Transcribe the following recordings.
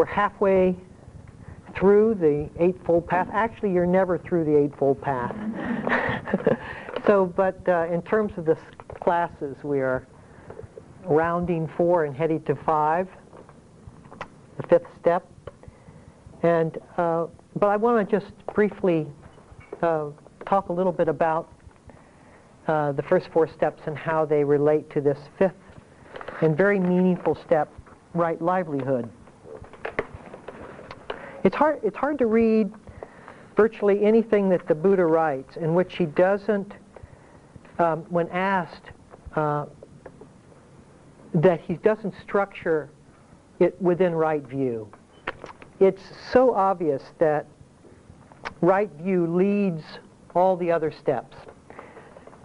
we're halfway through the Eightfold Path. Actually, you're never through the Eightfold Path. so, but uh, in terms of the classes, we are rounding four and heading to five, the fifth step. And, uh, but I want to just briefly uh, talk a little bit about uh, the first four steps and how they relate to this fifth and very meaningful step, right livelihood. It's hard, it's hard to read virtually anything that the Buddha writes in which he doesn't, um, when asked, uh, that he doesn't structure it within right view. It's so obvious that right view leads all the other steps.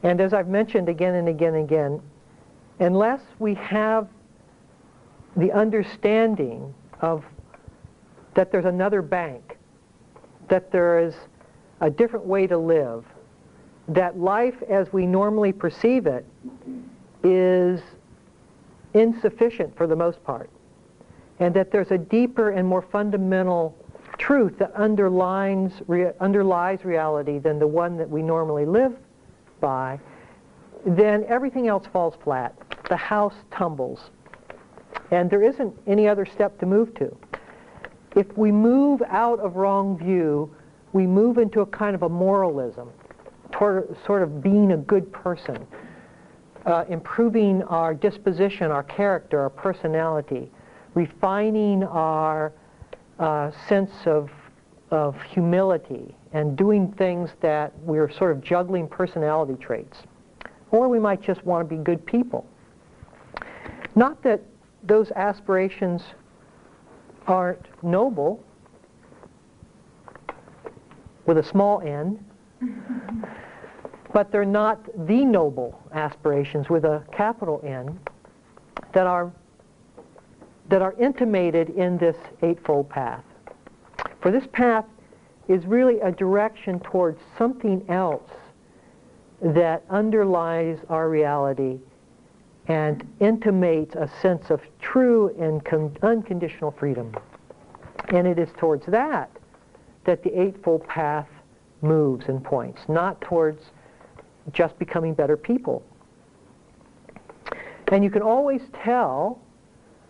And as I've mentioned again and again and again, unless we have the understanding of that there's another bank, that there is a different way to live, that life as we normally perceive it is insufficient for the most part, and that there's a deeper and more fundamental truth that underlines, re, underlies reality than the one that we normally live by, then everything else falls flat. The house tumbles. And there isn't any other step to move to. If we move out of wrong view, we move into a kind of a moralism, toward, sort of being a good person, uh, improving our disposition, our character, our personality, refining our uh, sense of, of humility, and doing things that we're sort of juggling personality traits. Or we might just want to be good people. Not that those aspirations aren't noble, with a small n, but they're not the noble aspirations with a capital N that are that are intimated in this eightfold path. For this path is really a direction towards something else that underlies our reality and intimates a sense of true and con- unconditional freedom. And it is towards that that the Eightfold Path moves and points, not towards just becoming better people. And you can always tell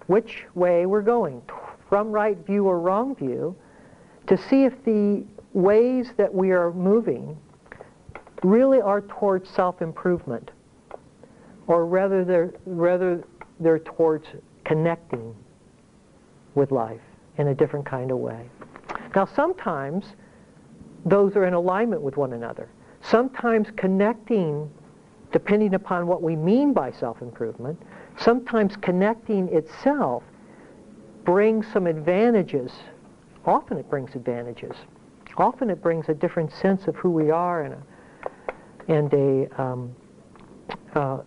which way we're going, from right view or wrong view, to see if the ways that we are moving really are towards self-improvement or rather they're, rather they're towards connecting with life in a different kind of way. Now sometimes those are in alignment with one another. Sometimes connecting, depending upon what we mean by self-improvement, sometimes connecting itself brings some advantages. Often it brings advantages. Often it brings a different sense of who we are and a, and a um, uh,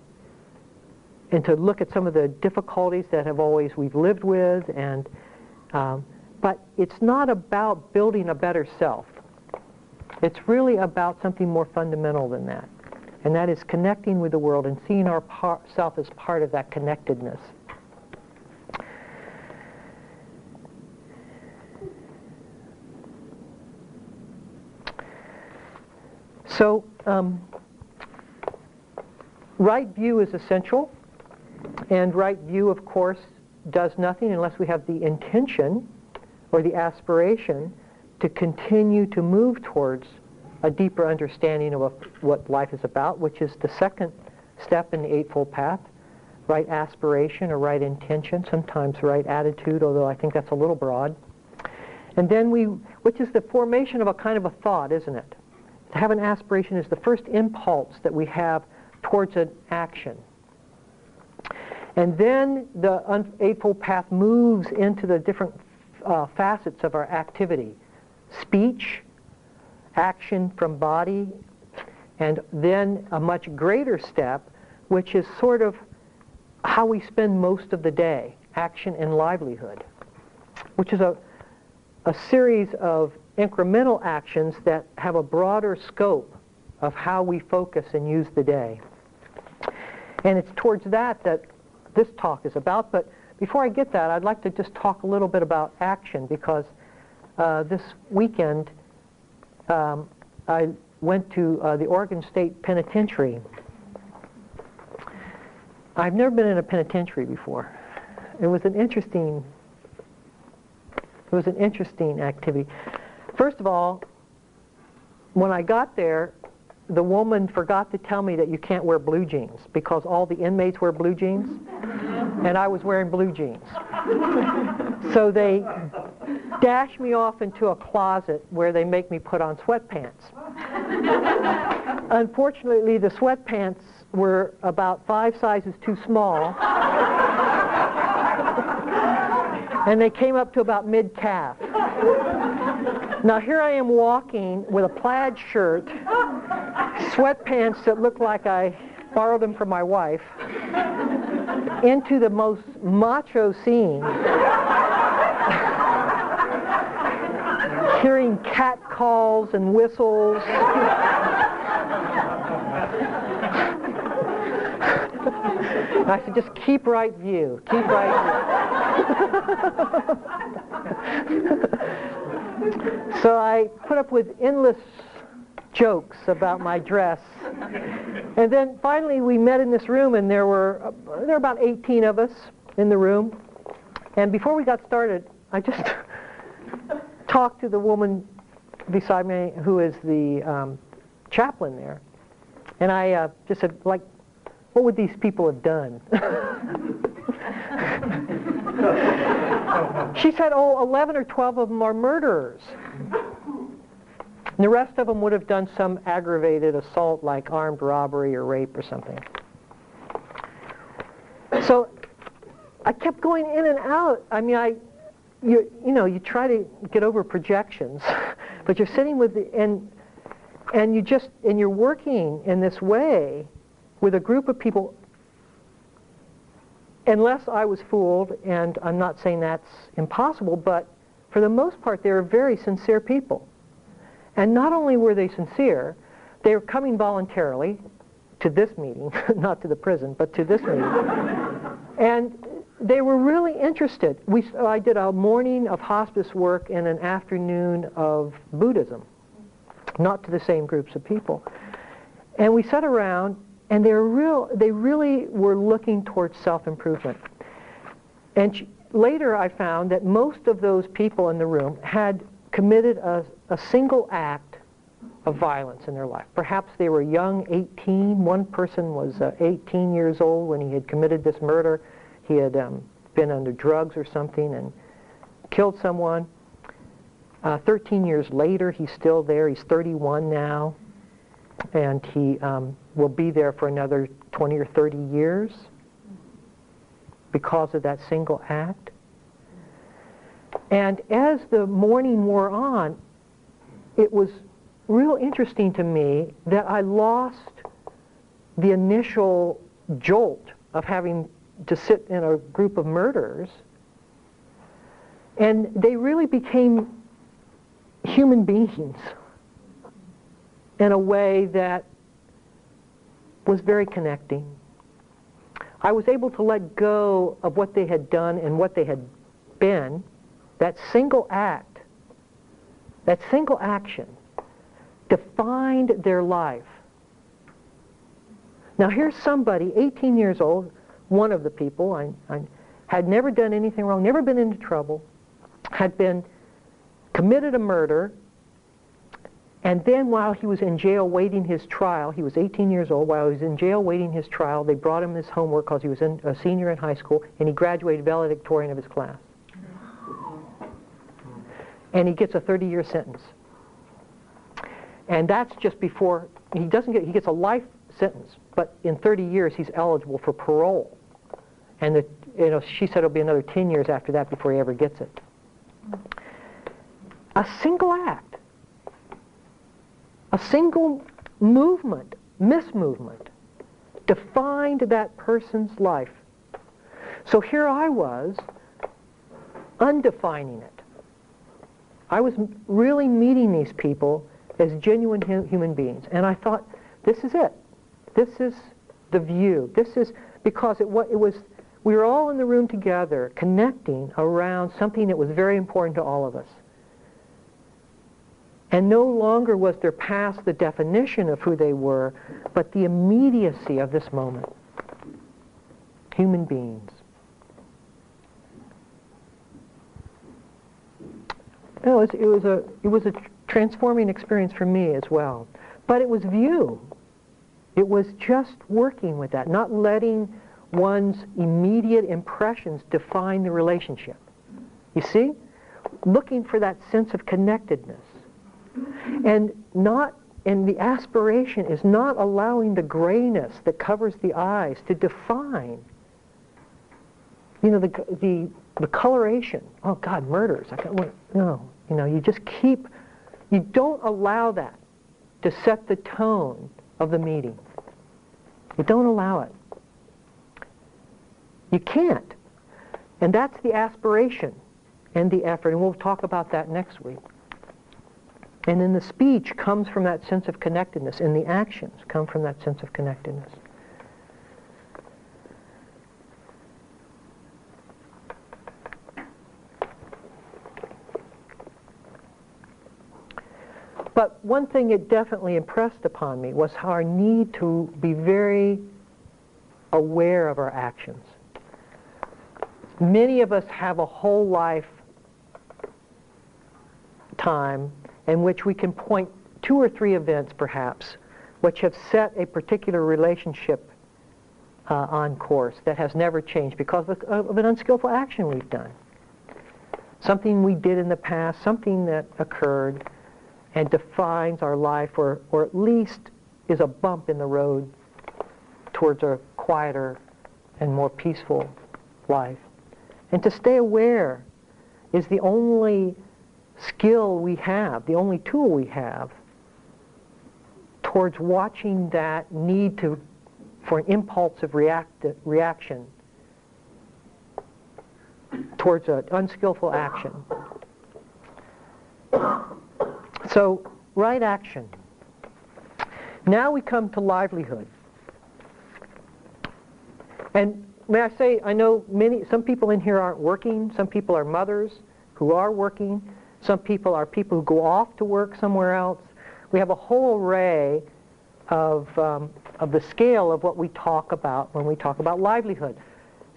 and to look at some of the difficulties that have always we've lived with and um, but it's not about building a better self. It's really about something more fundamental than that and that is connecting with the world and seeing our self as part of that connectedness. So um, right view is essential and right view, of course, does nothing unless we have the intention or the aspiration to continue to move towards a deeper understanding of what life is about, which is the second step in the Eightfold Path, right aspiration or right intention, sometimes right attitude, although I think that's a little broad. And then we, which is the formation of a kind of a thought, isn't it? To have an aspiration is the first impulse that we have towards an action. And then the Eightfold Path moves into the different uh, facets of our activity. Speech, action from body, and then a much greater step, which is sort of how we spend most of the day, action and livelihood, which is a, a series of incremental actions that have a broader scope of how we focus and use the day. And it's towards that that this talk is about, but before I get that, I'd like to just talk a little bit about action because uh, this weekend um, I went to uh, the Oregon State Penitentiary. I've never been in a penitentiary before. It was an interesting it was an interesting activity. First of all, when I got there, the woman forgot to tell me that you can't wear blue jeans because all the inmates wear blue jeans, and I was wearing blue jeans. So they dashed me off into a closet where they make me put on sweatpants. Unfortunately, the sweatpants were about five sizes too small and they came up to about mid-calf. Now here I am walking with a plaid shirt, sweatpants that look like I borrowed them from my wife, into the most macho scene. Hearing cat calls and whistles. I said, just keep right view, keep right view. so I put up with endless jokes about my dress. And then finally we met in this room and there were, uh, there were about 18 of us in the room. And before we got started, I just talked to the woman beside me who is the um, chaplain there. And I uh, just said, like, what would these people have done? she said, oh, 11 or 12 of them are murderers. And the rest of them would have done some aggravated assault like armed robbery or rape or something. So I kept going in and out. I mean, I, you, you know, you try to get over projections, but you're sitting with, the, and, and you just, and you're working in this way with a group of people, unless I was fooled, and I'm not saying that's impossible, but for the most part, they are very sincere people. And not only were they sincere, they were coming voluntarily to this meeting, not to the prison, but to this meeting. and they were really interested. We, I did a morning of hospice work and an afternoon of Buddhism, not to the same groups of people. And we sat around and they're real, they really were looking towards self-improvement. And later I found that most of those people in the room had committed a, a single act of violence in their life. Perhaps they were young, 18. One person was uh, 18 years old when he had committed this murder. He had um, been under drugs or something and killed someone. Uh, 13 years later, he's still there. He's 31 now and he um, will be there for another 20 or 30 years because of that single act. And as the morning wore on, it was real interesting to me that I lost the initial jolt of having to sit in a group of murderers. And they really became human beings in a way that was very connecting. I was able to let go of what they had done and what they had been, that single act, that single action defined their life. Now here's somebody, 18 years old, one of the people, I, I had never done anything wrong, never been into trouble, had been committed a murder, and then while he was in jail waiting his trial, he was 18 years old, while he was in jail waiting his trial, they brought him his homework because he was in, a senior in high school, and he graduated valedictorian of his class. And he gets a 30-year sentence. And that's just before, he doesn't get, he gets a life sentence, but in 30 years he's eligible for parole. And the, you know, she said it'll be another 10 years after that before he ever gets it. A single act a single movement, mismovement, defined that person's life. So here I was, undefining it. I was really meeting these people as genuine human beings. And I thought, this is it. This is the view. This is, because it, it was, we were all in the room together, connecting around something that was very important to all of us. And no longer was there past the definition of who they were, but the immediacy of this moment. Human beings. It was, it was a it was a transforming experience for me as well. But it was view. It was just working with that, not letting one's immediate impressions define the relationship. You see? Looking for that sense of connectedness. And not and the aspiration is not allowing the grayness that covers the eyes to define you know the the the coloration. Oh god murders. I can't no. You know you just keep you don't allow that to set the tone of the meeting. You don't allow it. You can't. And that's the aspiration and the effort. And we'll talk about that next week. And then the speech comes from that sense of connectedness, and the actions come from that sense of connectedness. But one thing it definitely impressed upon me was our need to be very aware of our actions. Many of us have a whole life time in which we can point two or three events, perhaps, which have set a particular relationship uh, on course that has never changed because of, of an unskillful action we've done. Something we did in the past, something that occurred and defines our life or, or at least is a bump in the road towards a quieter and more peaceful life. And to stay aware is the only skill we have, the only tool we have, towards watching that need to, for an impulsive react, reaction towards an unskillful action. So, right action. Now we come to livelihood. And may I say, I know many, some people in here aren't working. Some people are mothers who are working. Some people are people who go off to work somewhere else. We have a whole array of, um, of the scale of what we talk about when we talk about livelihood.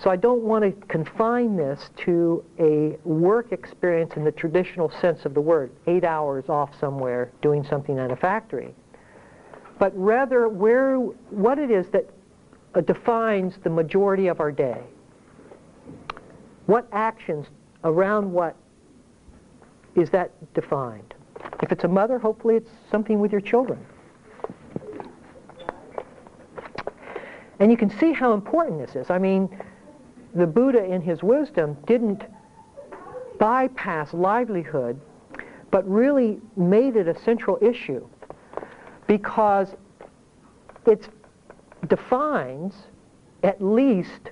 So I don't want to confine this to a work experience in the traditional sense of the word, eight hours off somewhere doing something in a factory, but rather where, what it is that uh, defines the majority of our day. What actions around what is that defined? If it's a mother, hopefully it's something with your children. And you can see how important this is. I mean, the Buddha in his wisdom didn't bypass livelihood, but really made it a central issue because it defines at least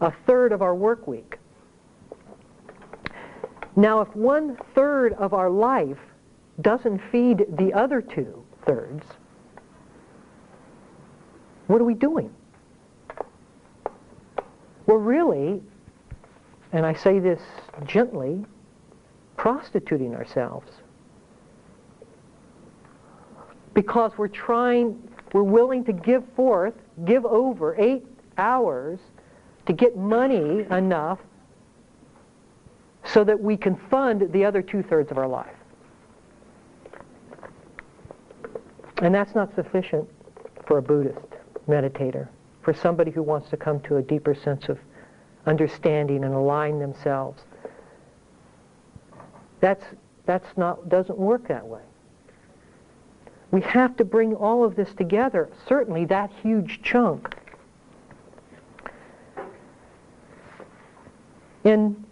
a third of our work week. Now, if one third of our life doesn't feed the other two thirds, what are we doing? We're really, and I say this gently, prostituting ourselves. Because we're trying, we're willing to give forth, give over eight hours to get money enough so that we can fund the other two-thirds of our life. And that's not sufficient for a Buddhist meditator, for somebody who wants to come to a deeper sense of understanding and align themselves. That's, that's not, doesn't work that way. We have to bring all of this together, certainly that huge chunk. In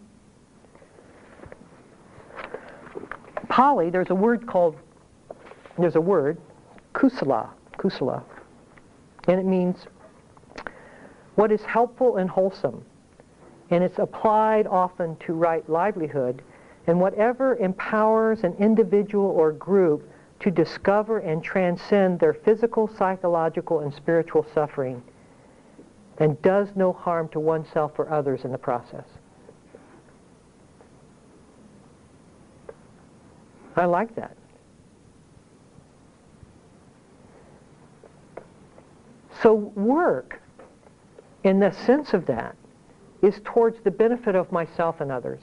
Pali, there's a word called, there's a word, kusala, kusala, and it means what is helpful and wholesome. And it's applied often to right livelihood and whatever empowers an individual or group to discover and transcend their physical, psychological, and spiritual suffering and does no harm to oneself or others in the process. I like that. So work, in the sense of that, is towards the benefit of myself and others.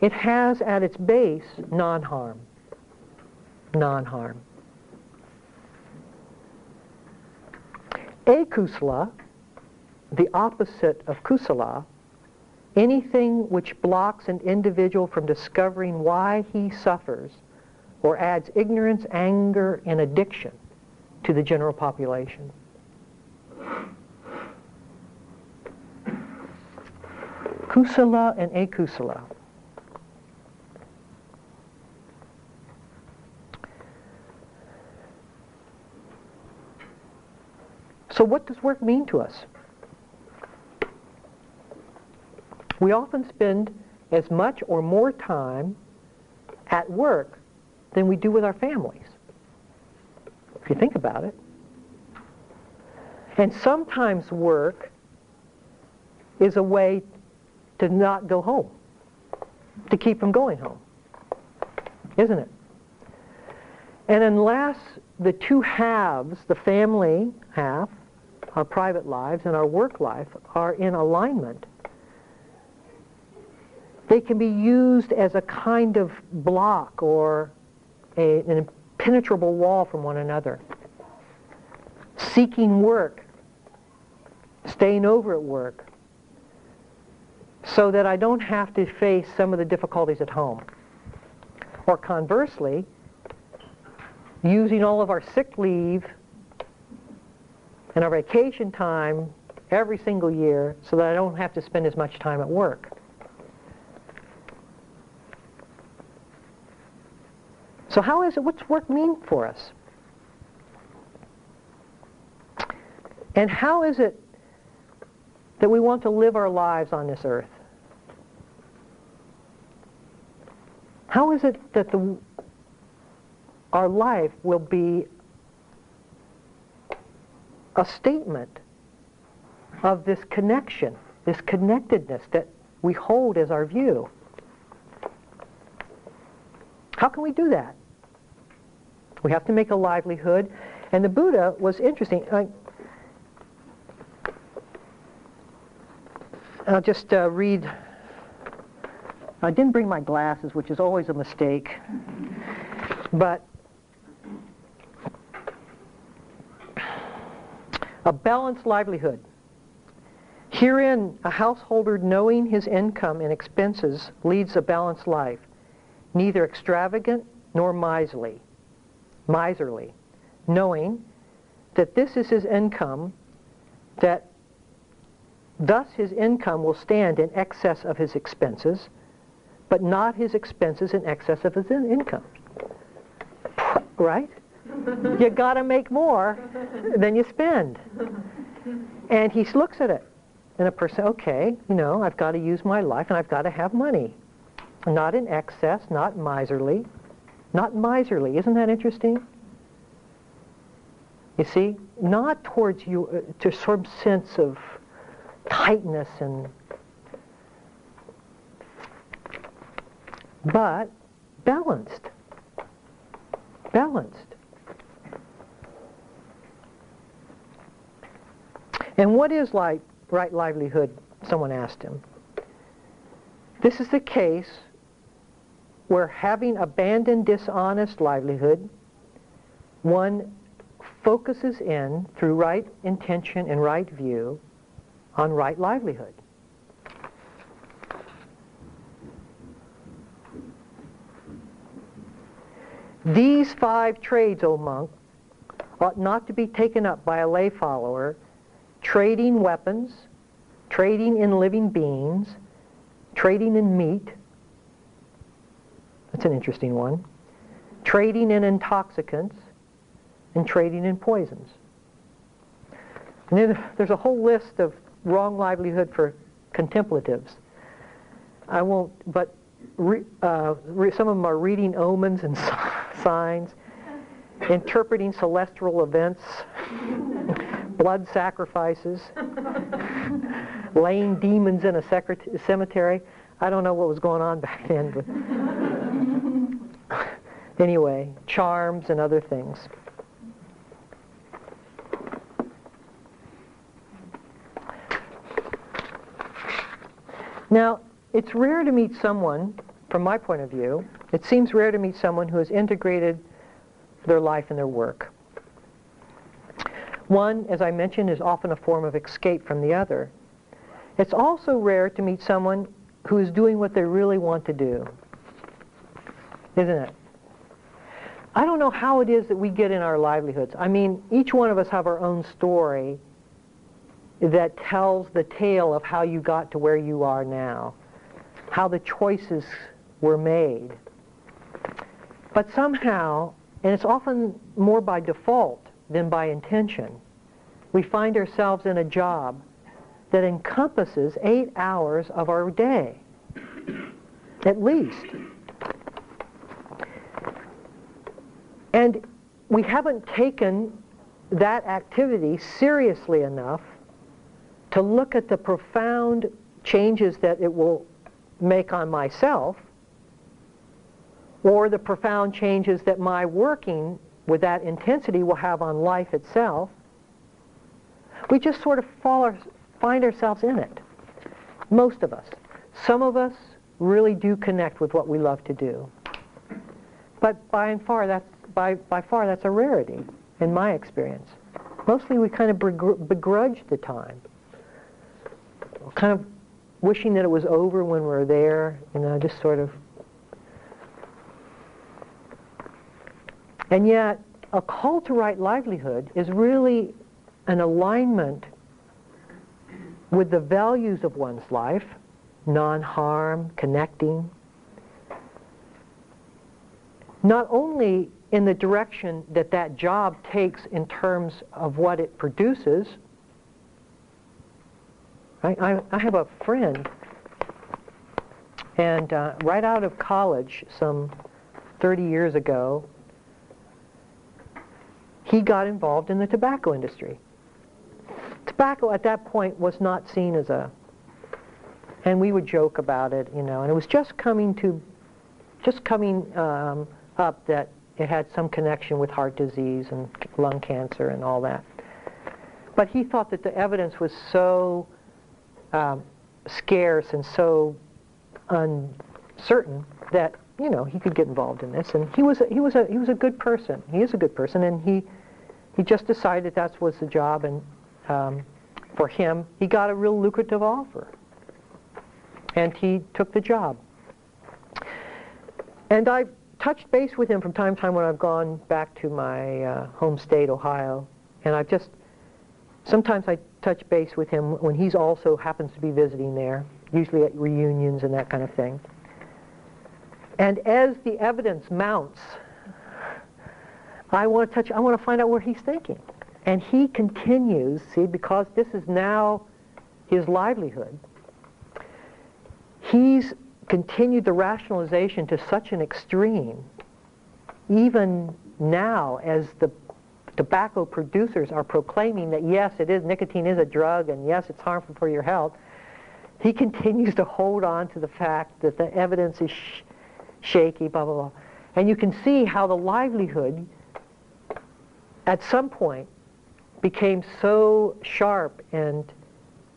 It has at its base non-harm. Non-harm. Akusala, the opposite of kusala, anything which blocks an individual from discovering why he suffers or adds ignorance, anger, and addiction to the general population. Kusala and akusala. So what does work mean to us? We often spend as much or more time at work than we do with our families, if you think about it. And sometimes work is a way to not go home, to keep from going home, isn't it? And unless the two halves, the family half our private lives and our work life are in alignment, they can be used as a kind of block or a, an impenetrable wall from one another. Seeking work, staying over at work, so that I don't have to face some of the difficulties at home. Or conversely, using all of our sick leave and our vacation time every single year so that I don't have to spend as much time at work. So how is it, what's work mean for us? And how is it that we want to live our lives on this earth? How is it that the, our life will be a statement of this connection, this connectedness that we hold as our view. How can we do that? We have to make a livelihood. And the Buddha was interesting. I, will just uh, read. I didn't bring my glasses, which is always a mistake. But A balanced livelihood. Herein, a householder knowing his income and expenses leads a balanced life, neither extravagant nor miserly, miserly, knowing that this is his income, that thus his income will stand in excess of his expenses, but not his expenses in excess of his income. Right? you got to make more than you spend. And he looks at it. And a person, okay, you know, I've got to use my life and I've got to have money. Not in excess, not miserly. Not miserly. Isn't that interesting? You see, not towards you, uh, to some sense of tightness and, but balanced. Balanced. And what is like right livelihood? Someone asked him. This is the case where having abandoned dishonest livelihood, one focuses in through right intention and right view on right livelihood. These five trades, O monk, ought not to be taken up by a lay follower trading weapons, trading in living beings, trading in meat. That's an interesting one. Trading in intoxicants, and trading in poisons. And then there's a whole list of wrong livelihood for contemplatives. I won't, but re, uh, re, some of them are reading omens and signs, interpreting celestial events, blood sacrifices, laying demons in a cemetery. I don't know what was going on back then, but anyway, charms and other things. Now, it's rare to meet someone, from my point of view, it seems rare to meet someone who has integrated their life and their work. One, as I mentioned, is often a form of escape from the other. It's also rare to meet someone who is doing what they really want to do. Isn't it? I don't know how it is that we get in our livelihoods. I mean, each one of us have our own story that tells the tale of how you got to where you are now, how the choices were made. But somehow, and it's often more by default than by intention, we find ourselves in a job that encompasses eight hours of our day, at least. And we haven't taken that activity seriously enough to look at the profound changes that it will make on myself or the profound changes that my working with that intensity will have on life itself, we just sort of fall, find ourselves in it. Most of us. Some of us really do connect with what we love to do. But by and far, that's, by, by far, that's a rarity in my experience. Mostly we kind of begrudge the time kind of wishing that it was over when we're there, you know, just sort of. And yet, a call to right livelihood is really an alignment with the values of one's life, non-harm, connecting, not only in the direction that that job takes in terms of what it produces, I, I, I have a friend, and uh, right out of college, some 30 years ago, he got involved in the tobacco industry. Tobacco at that point was not seen as a, and we would joke about it, you know, and it was just coming to, just coming um, up that it had some connection with heart disease and lung cancer and all that. But he thought that the evidence was so um, scarce and so uncertain that you know he could get involved in this. And he was a, he was a he was a good person. He is a good person, and he he just decided that was the job. And um, for him, he got a real lucrative offer, and he took the job. And I've touched base with him from time to time when I've gone back to my uh, home state, Ohio, and I've just sometimes I touch base with him when he's also happens to be visiting there, usually at reunions and that kind of thing. And as the evidence mounts, I want to touch, I want to find out where he's thinking. And he continues, see, because this is now his livelihood, he's continued the rationalization to such an extreme, even now as the tobacco producers are proclaiming that yes, it is nicotine is a drug and yes, it's harmful for your health, he continues to hold on to the fact that the evidence is sh- shaky, blah, blah, blah. And you can see how the livelihood at some point became so sharp and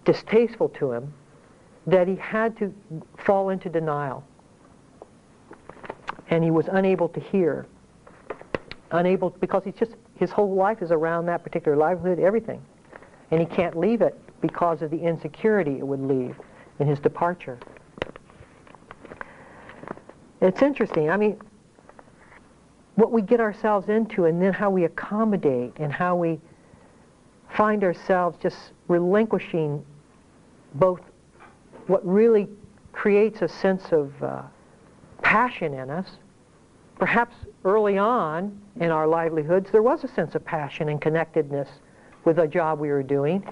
distasteful to him that he had to fall into denial. And he was unable to hear. Unable, because he's just his whole life is around that particular livelihood, everything. And he can't leave it because of the insecurity it would leave in his departure. It's interesting. I mean, what we get ourselves into and then how we accommodate and how we find ourselves just relinquishing both what really creates a sense of uh, passion in us Perhaps early on in our livelihoods, there was a sense of passion and connectedness with a job we were doing.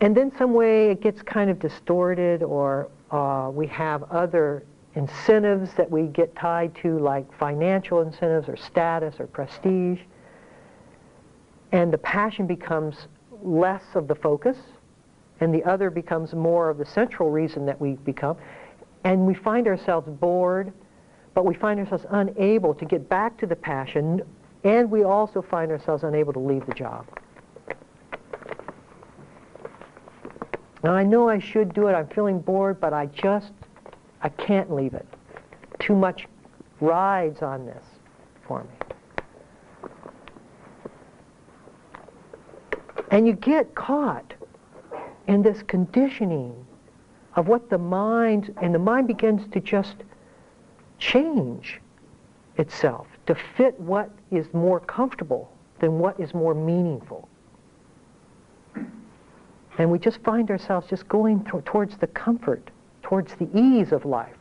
And then some way it gets kind of distorted or uh, we have other incentives that we get tied to like financial incentives or status or prestige. and the passion becomes less of the focus, and the other becomes more of the central reason that we become, and we find ourselves bored, but we find ourselves unable to get back to the passion, and we also find ourselves unable to leave the job. Now I know I should do it, I'm feeling bored, but I just, I can't leave it. Too much rides on this for me. And you get caught in this conditioning of what the mind, and the mind begins to just change itself to fit what is more comfortable than what is more meaningful. And we just find ourselves just going towards the comfort, towards the ease of life,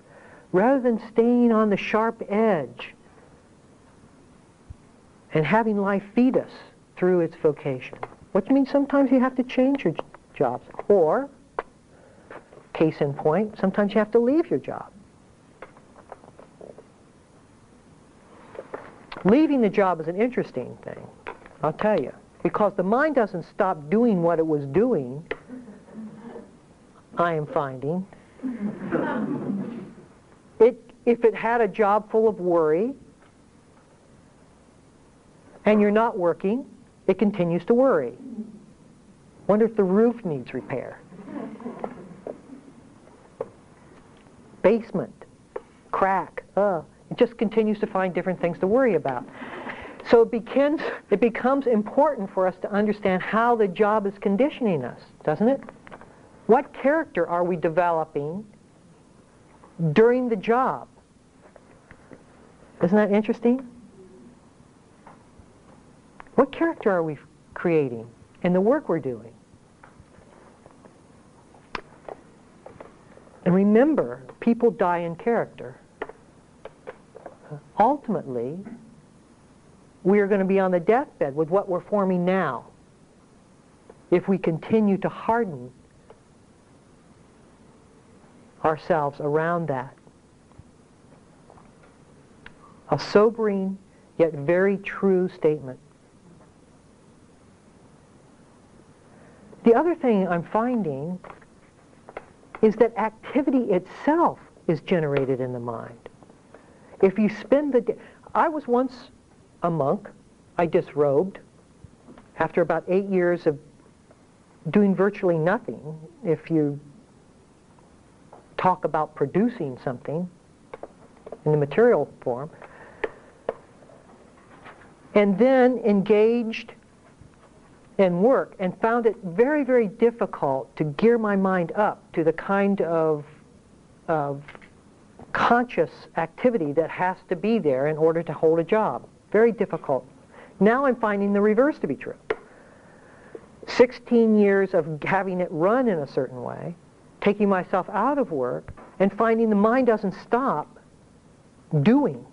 rather than staying on the sharp edge and having life feed us through its vocation. Which means sometimes you have to change your jobs. Or, case in point, sometimes you have to leave your job. Leaving the job is an interesting thing, I'll tell you. Because the mind doesn't stop doing what it was doing, I am finding. It, if it had a job full of worry, and you're not working, it continues to worry. Wonder if the roof needs repair. Basement, crack, uh, it just continues to find different things to worry about. So it, begins, it becomes important for us to understand how the job is conditioning us, doesn't it? What character are we developing during the job? Isn't that interesting? What character are we creating in the work we're doing? And remember, people die in character. Ultimately, we are going to be on the deathbed with what we're forming now if we continue to harden ourselves around that. A sobering yet very true statement. The other thing I'm finding is that activity itself is generated in the mind. If you spend the day, I was once a monk. I disrobed after about eight years of doing virtually nothing. If you talk about producing something in the material form, and then engaged in work and found it very, very difficult to gear my mind up to the kind of, of conscious activity that has to be there in order to hold a job. Very difficult. Now I'm finding the reverse to be true. 16 years of having it run in a certain way, taking myself out of work, and finding the mind doesn't stop doing.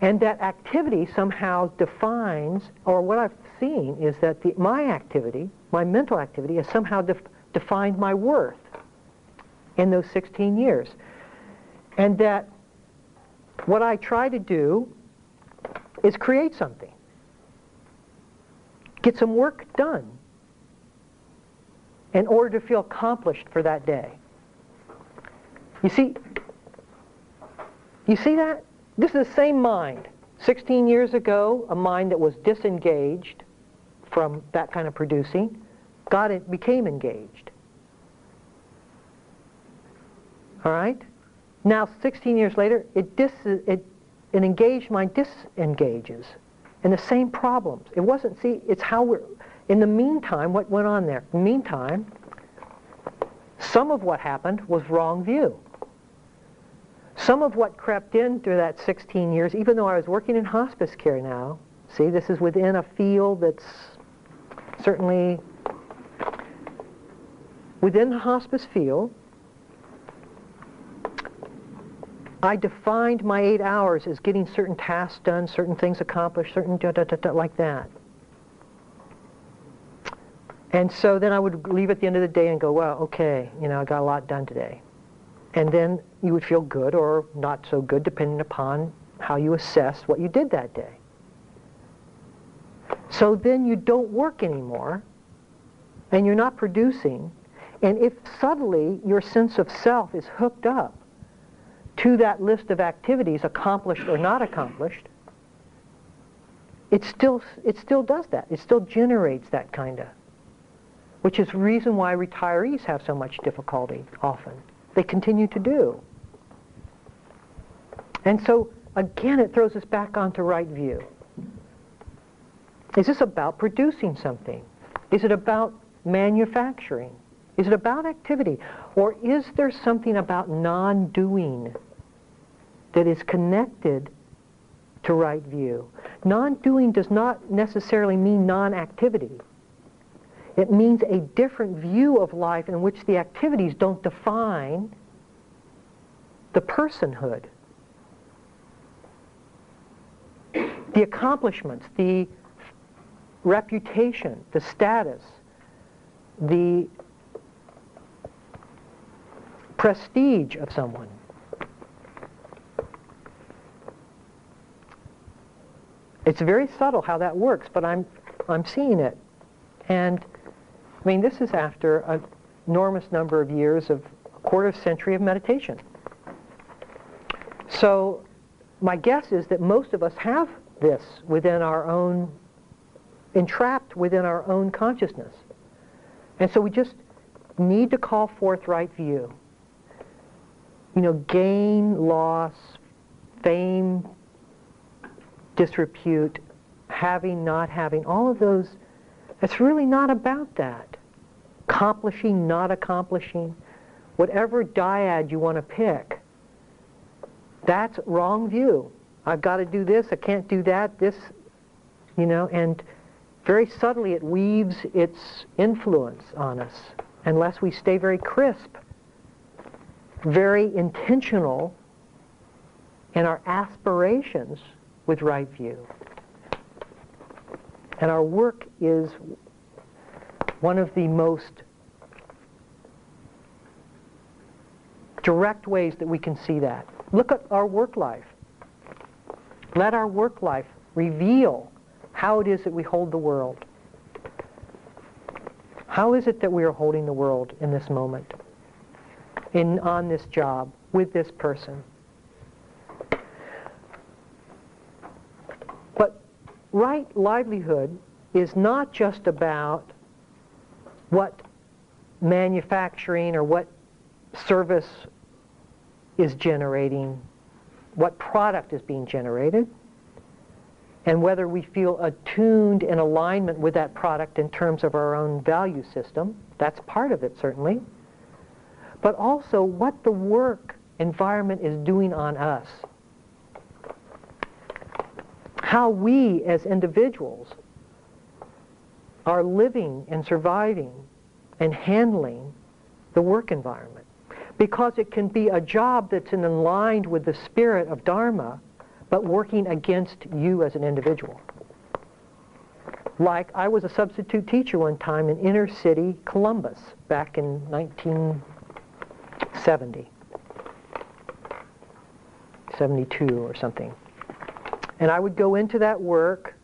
And that activity somehow defines, or what I've seen is that the, my activity, my mental activity, has somehow def, defined my worth in those 16 years. And that what I try to do is create something. Get some work done in order to feel accomplished for that day. You see, you see that? This is the same mind. 16 years ago, a mind that was disengaged from that kind of producing, got it, became engaged. All right? Now, 16 years later, it, dis, it an engaged mind disengages. And the same problems. It wasn't, see, it's how we're, in the meantime, what went on there? In the meantime, some of what happened was wrong view. Some of what crept in through that 16 years, even though I was working in hospice care now, see, this is within a field that's certainly within the hospice field, I defined my eight hours as getting certain tasks done, certain things accomplished, certain da da da da like that. And so then I would leave at the end of the day and go, well, okay, you know, I got a lot done today. And then you would feel good or not so good depending upon how you assess what you did that day. So then you don't work anymore, and you're not producing. And if subtly your sense of self is hooked up to that list of activities, accomplished or not accomplished, it still, it still does that. It still generates that kind of, which is the reason why retirees have so much difficulty often. They continue to do. And so, again, it throws us back onto right view. Is this about producing something? Is it about manufacturing? Is it about activity? Or is there something about non-doing that is connected to right view? Non-doing does not necessarily mean non-activity. It means a different view of life in which the activities don't define the personhood. The accomplishments, the reputation, the status, the prestige of someone. It's very subtle how that works, but I'm, I'm seeing it. And, I mean, this is after an enormous number of years of a quarter of century of meditation. So my guess is that most of us have this within our own, entrapped within our own consciousness. And so we just need to call forth right view. You know, gain, loss, fame, disrepute, having, not having, all of those, it's really not about that. Accomplishing, not accomplishing, whatever dyad you want to pick, that's wrong view. I've got to do this, I can't do that, this, you know, and very subtly it weaves its influence on us unless we stay very crisp, very intentional in our aspirations with right view. And our work is one of the most direct ways that we can see that. Look at our work life. Let our work life reveal how it is that we hold the world. How is it that we are holding the world in this moment, in, on this job, with this person? But right livelihood is not just about what manufacturing or what service is generating, what product is being generated, and whether we feel attuned in alignment with that product in terms of our own value system. That's part of it, certainly. But also what the work environment is doing on us how we as individuals are living and surviving and handling the work environment. Because it can be a job that's in aligned with the spirit of Dharma, but working against you as an individual. Like I was a substitute teacher one time in inner city Columbus back in 1970, 72 or something. And I would go into that work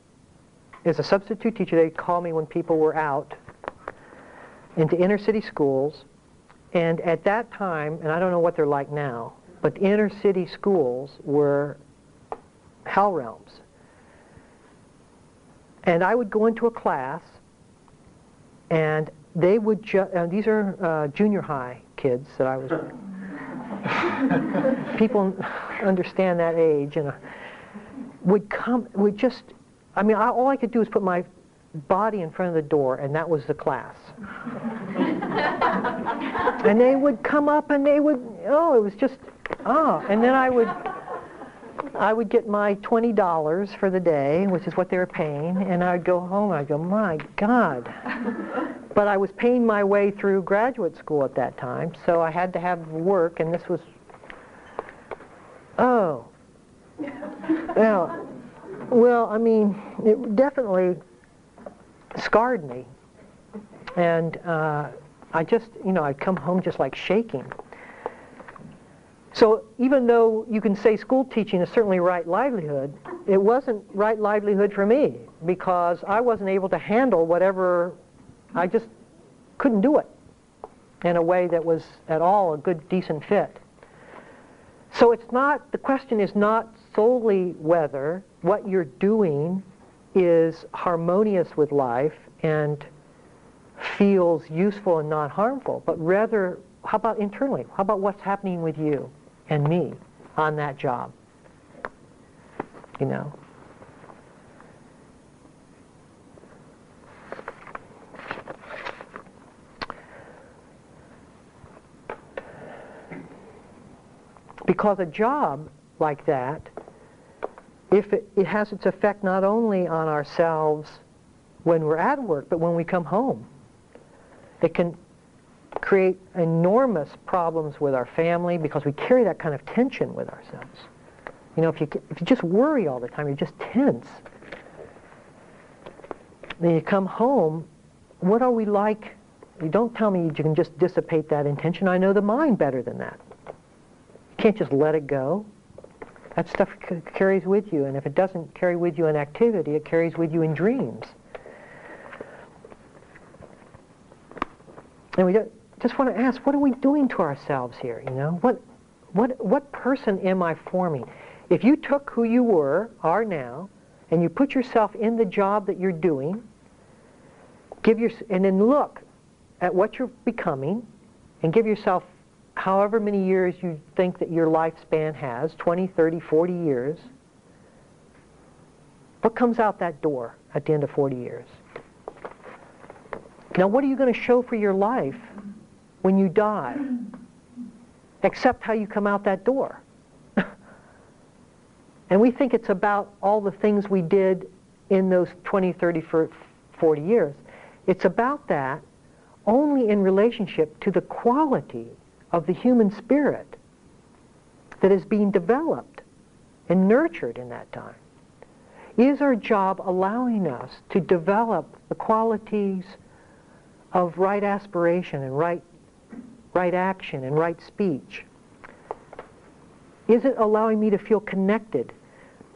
as a substitute teacher. They'd call me when people were out into inner city schools. And at that time, and I don't know what they're like now, but inner city schools were hell realms. And I would go into a class, and they would just, uh, these are uh, junior high kids that I was, people understand that age, and uh, would come, would just, I mean, I, all I could do was put my body in front of the door, and that was the class. and they would come up and they would, oh, it was just, ah. And then I would, I would get my $20 for the day, which is what they were paying, and I'd go home and I'd go, my God. but I was paying my way through graduate school at that time, so I had to have work, and this was, oh, well, well, I mean, it definitely scarred me. And uh, I just, you know, I'd come home just like shaking. So even though you can say school teaching is certainly right livelihood, it wasn't right livelihood for me because I wasn't able to handle whatever, I just couldn't do it in a way that was at all a good, decent fit. So it's not, the question is not solely whether what you're doing is harmonious with life and feels useful and not harmful, but rather, how about internally? How about what's happening with you and me on that job? You know? Because a job like that, if it, it has its effect not only on ourselves when we're at work, but when we come home. It can create enormous problems with our family because we carry that kind of tension with ourselves. You know, if you, if you just worry all the time, you're just tense. Then you come home, what are we like? You don't tell me you can just dissipate that intention. I know the mind better than that. You can't just let it go. That stuff carries with you, and if it doesn't carry with you in activity, it carries with you in dreams. And we just want to ask, what are we doing to ourselves here? You know, what, what, what person am I forming? If you took who you were, are now, and you put yourself in the job that you're doing, give your, and then look at what you're becoming, and give yourself however many years you think that your lifespan has, 20, 30, 40 years, what comes out that door at the end of 40 years? Now, what are you going to show for your life when you die? Except how you come out that door. and we think it's about all the things we did in those 20, 30, 40 years. It's about that only in relationship to the quality of the human spirit that is being developed and nurtured in that time. Is our job allowing us to develop the qualities of right aspiration and right, right action and right speech? Is it allowing me to feel connected?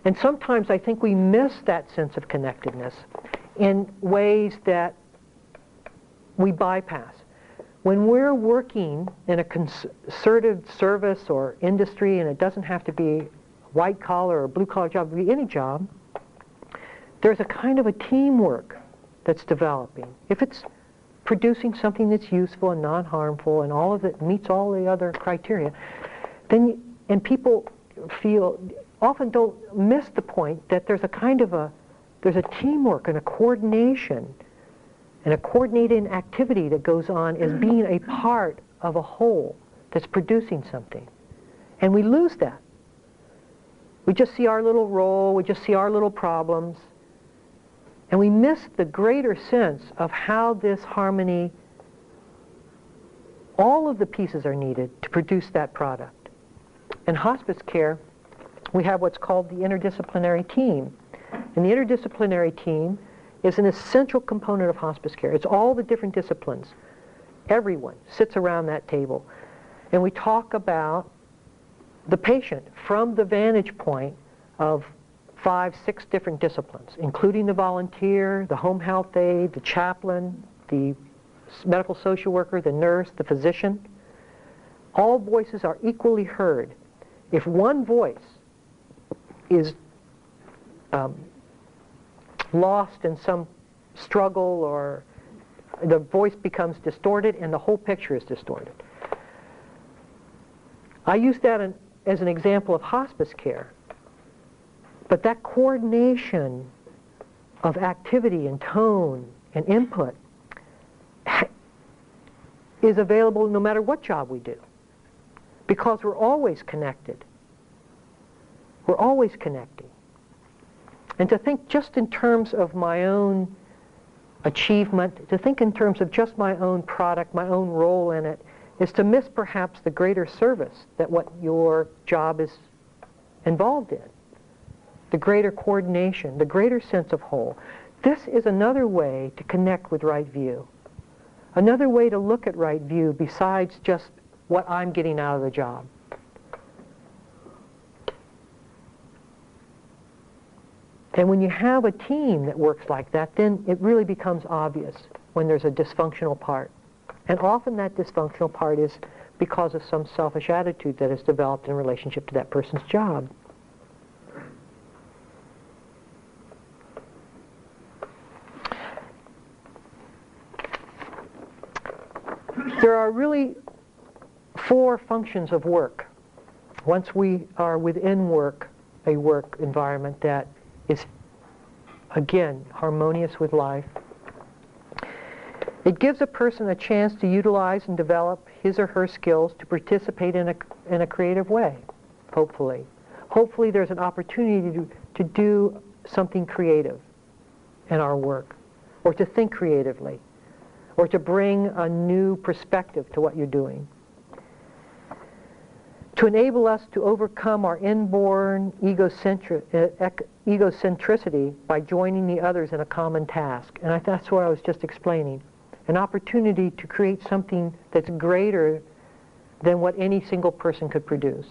And sometimes I think we miss that sense of connectedness in ways that we bypass. When we're working in a concerted service or industry, and it doesn't have to be white collar or blue collar job, it be any job, there's a kind of a teamwork that's developing. If it's producing something that's useful and non-harmful and all of it meets all the other criteria, then and people feel often don't miss the point that there's a kind of a there's a teamwork and a coordination and a coordinated activity that goes on as being a part of a whole that's producing something. And we lose that. We just see our little role, we just see our little problems, and we miss the greater sense of how this harmony, all of the pieces are needed to produce that product. In hospice care, we have what's called the interdisciplinary team. And the interdisciplinary team is an essential component of hospice care. It's all the different disciplines. Everyone sits around that table. And we talk about the patient from the vantage point of five, six different disciplines, including the volunteer, the home health aide, the chaplain, the medical social worker, the nurse, the physician. All voices are equally heard. If one voice is um, lost in some struggle or the voice becomes distorted and the whole picture is distorted. I use that as an example of hospice care. But that coordination of activity and tone and input is available no matter what job we do because we're always connected. We're always connecting. And to think just in terms of my own achievement, to think in terms of just my own product, my own role in it, is to miss perhaps the greater service that what your job is involved in the greater coordination, the greater sense of whole. This is another way to connect with right view. Another way to look at right view besides just what I'm getting out of the job. And when you have a team that works like that, then it really becomes obvious when there's a dysfunctional part. And often that dysfunctional part is because of some selfish attitude that is developed in relationship to that person's job. There are really four functions of work. Once we are within work, a work environment that is, again, harmonious with life, it gives a person a chance to utilize and develop his or her skills to participate in a, in a creative way, hopefully. Hopefully there's an opportunity to, to do something creative in our work, or to think creatively, or to bring a new perspective to what you're doing. To enable us to overcome our inborn egocentric, uh, egocentricity by joining the others in a common task. And I, that's what I was just explaining an opportunity to create something that's greater than what any single person could produce.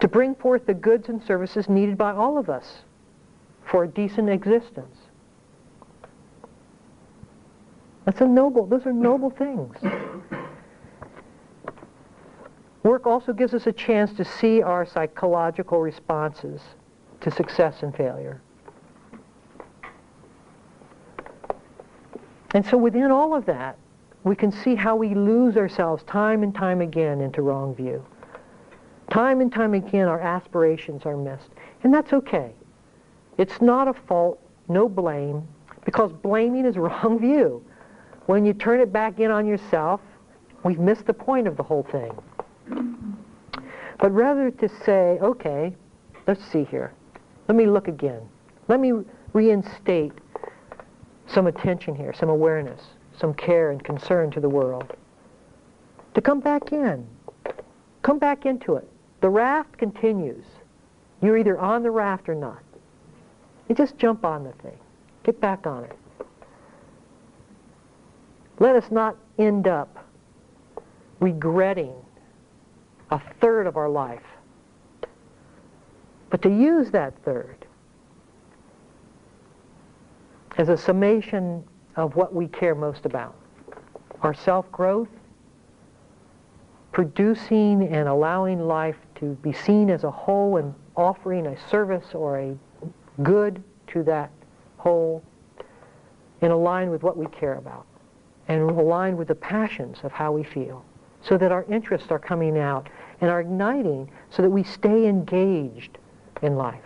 To bring forth the goods and services needed by all of us for a decent existence. That's a noble, those are noble things. Work also gives us a chance to see our psychological responses to success and failure. And so within all of that, we can see how we lose ourselves time and time again into wrong view. Time and time again, our aspirations are missed. And that's okay. It's not a fault, no blame, because blaming is wrong view. When you turn it back in on yourself, we've missed the point of the whole thing. But rather to say, okay, let's see here. Let me look again. Let me reinstate some attention here, some awareness, some care and concern to the world. To come back in. Come back into it. The raft continues. You're either on the raft or not. You just jump on the thing. Get back on it. Let us not end up regretting a third of our life, but to use that third as a summation of what we care most about. Our self-growth, producing and allowing life to be seen as a whole and offering a service or a good to that whole in aligned with what we care about and aligned with the passions of how we feel so that our interests are coming out and are igniting so that we stay engaged in life.